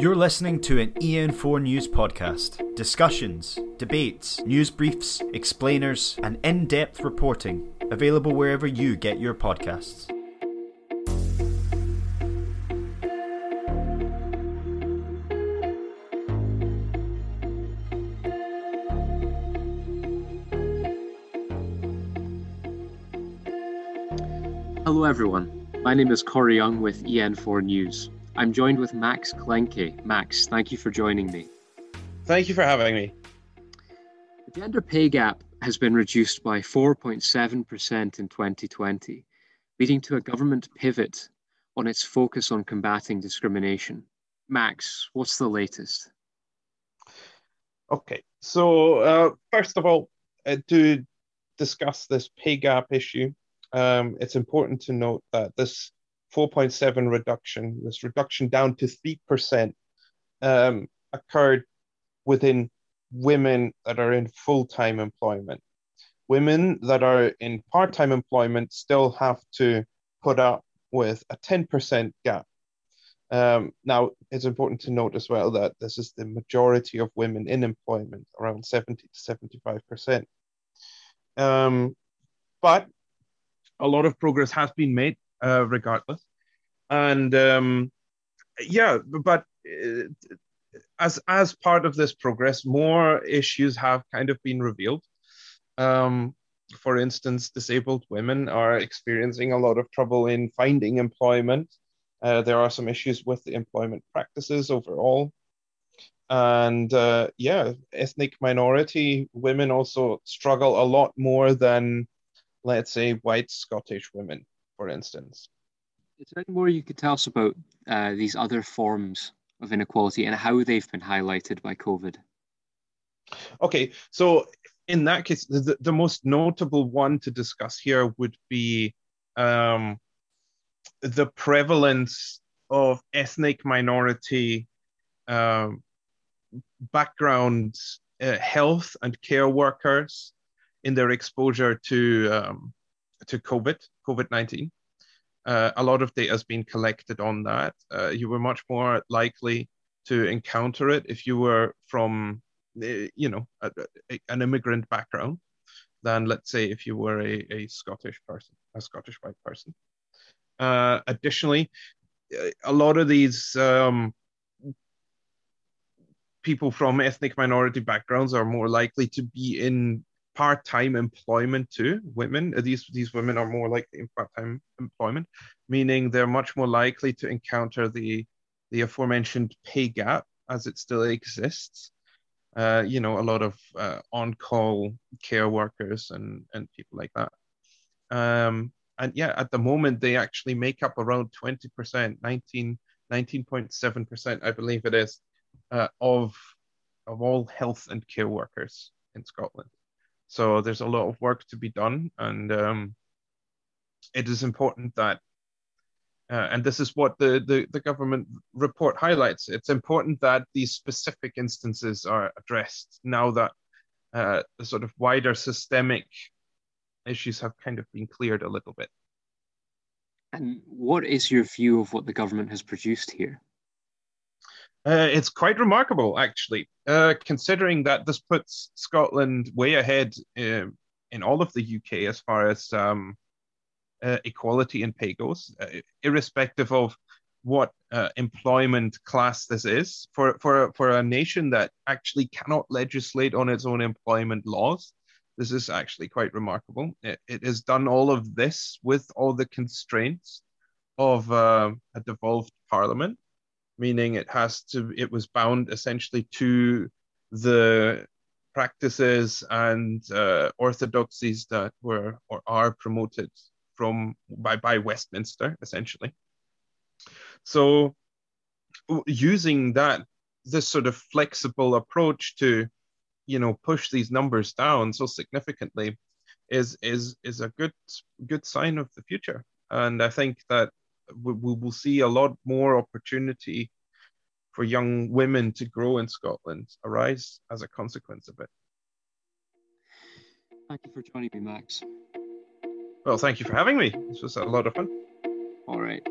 You're listening to an EN4 News podcast. Discussions, debates, news briefs, explainers, and in depth reporting available wherever you get your podcasts. Hello, everyone. My name is Corrie Young with EN4 News. I'm joined with Max Klenke. Max, thank you for joining me. Thank you for having me. The gender pay gap has been reduced by 4.7% in 2020, leading to a government pivot on its focus on combating discrimination. Max, what's the latest? Okay, so uh, first of all, uh, to discuss this pay gap issue, um, it's important to note that this 4.7 reduction, this reduction down to 3%, um, occurred within women that are in full time employment. Women that are in part time employment still have to put up with a 10% gap. Um, now, it's important to note as well that this is the majority of women in employment, around 70 to 75%. Um, but a lot of progress has been made uh, regardless. And um, yeah, but uh, as as part of this progress, more issues have kind of been revealed. Um, for instance, disabled women are experiencing a lot of trouble in finding employment. Uh, there are some issues with the employment practices overall. And uh, yeah, ethnic minority women also struggle a lot more than, let's say, white Scottish women, for instance. Is there any more you could tell us about uh, these other forms of inequality and how they've been highlighted by COVID? Okay, so in that case, the, the most notable one to discuss here would be um, the prevalence of ethnic minority um, background uh, health and care workers in their exposure to um, to COVID COVID nineteen. Uh, a lot of data has been collected on that. Uh, you were much more likely to encounter it if you were from, uh, you know, a, a, an immigrant background than, let's say, if you were a, a Scottish person, a Scottish white person. Uh, additionally, uh, a lot of these um, people from ethnic minority backgrounds are more likely to be in part-time employment too. Women, uh, these these women are more likely in part-time employment, meaning they're much more likely to encounter the the aforementioned pay gap as it still exists. Uh, you know, a lot of uh, on-call care workers and and people like that. Um, and yeah, at the moment they actually make up around 20%, 19, 19.7%, I believe it is, uh, of of all health and care workers in Scotland. So there's a lot of work to be done, and um, it is important that, uh, and this is what the, the, the government report highlights. It's important that these specific instances are addressed now that uh, the sort of wider systemic issues have kind of been cleared a little bit. And what is your view of what the government has produced here? Uh, it's quite remarkable, actually, uh, considering that this puts Scotland way ahead uh, in all of the UK as far as um, uh, equality in pay goes, uh, irrespective of what uh, employment class this is. For, for, for a nation that actually cannot legislate on its own employment laws, this is actually quite remarkable. It, it has done all of this with all the constraints of a devolved parliament meaning it has to it was bound essentially to the practices and uh, orthodoxies that were or are promoted from by by Westminster essentially. So using that this sort of flexible approach to you know push these numbers down so significantly is is is a good good sign of the future and i think that we, we will see a lot more opportunity for young women to grow in Scotland arise as a consequence of it. Thank you for joining me, Max. Well, thank you for having me. This was a lot of fun. All right.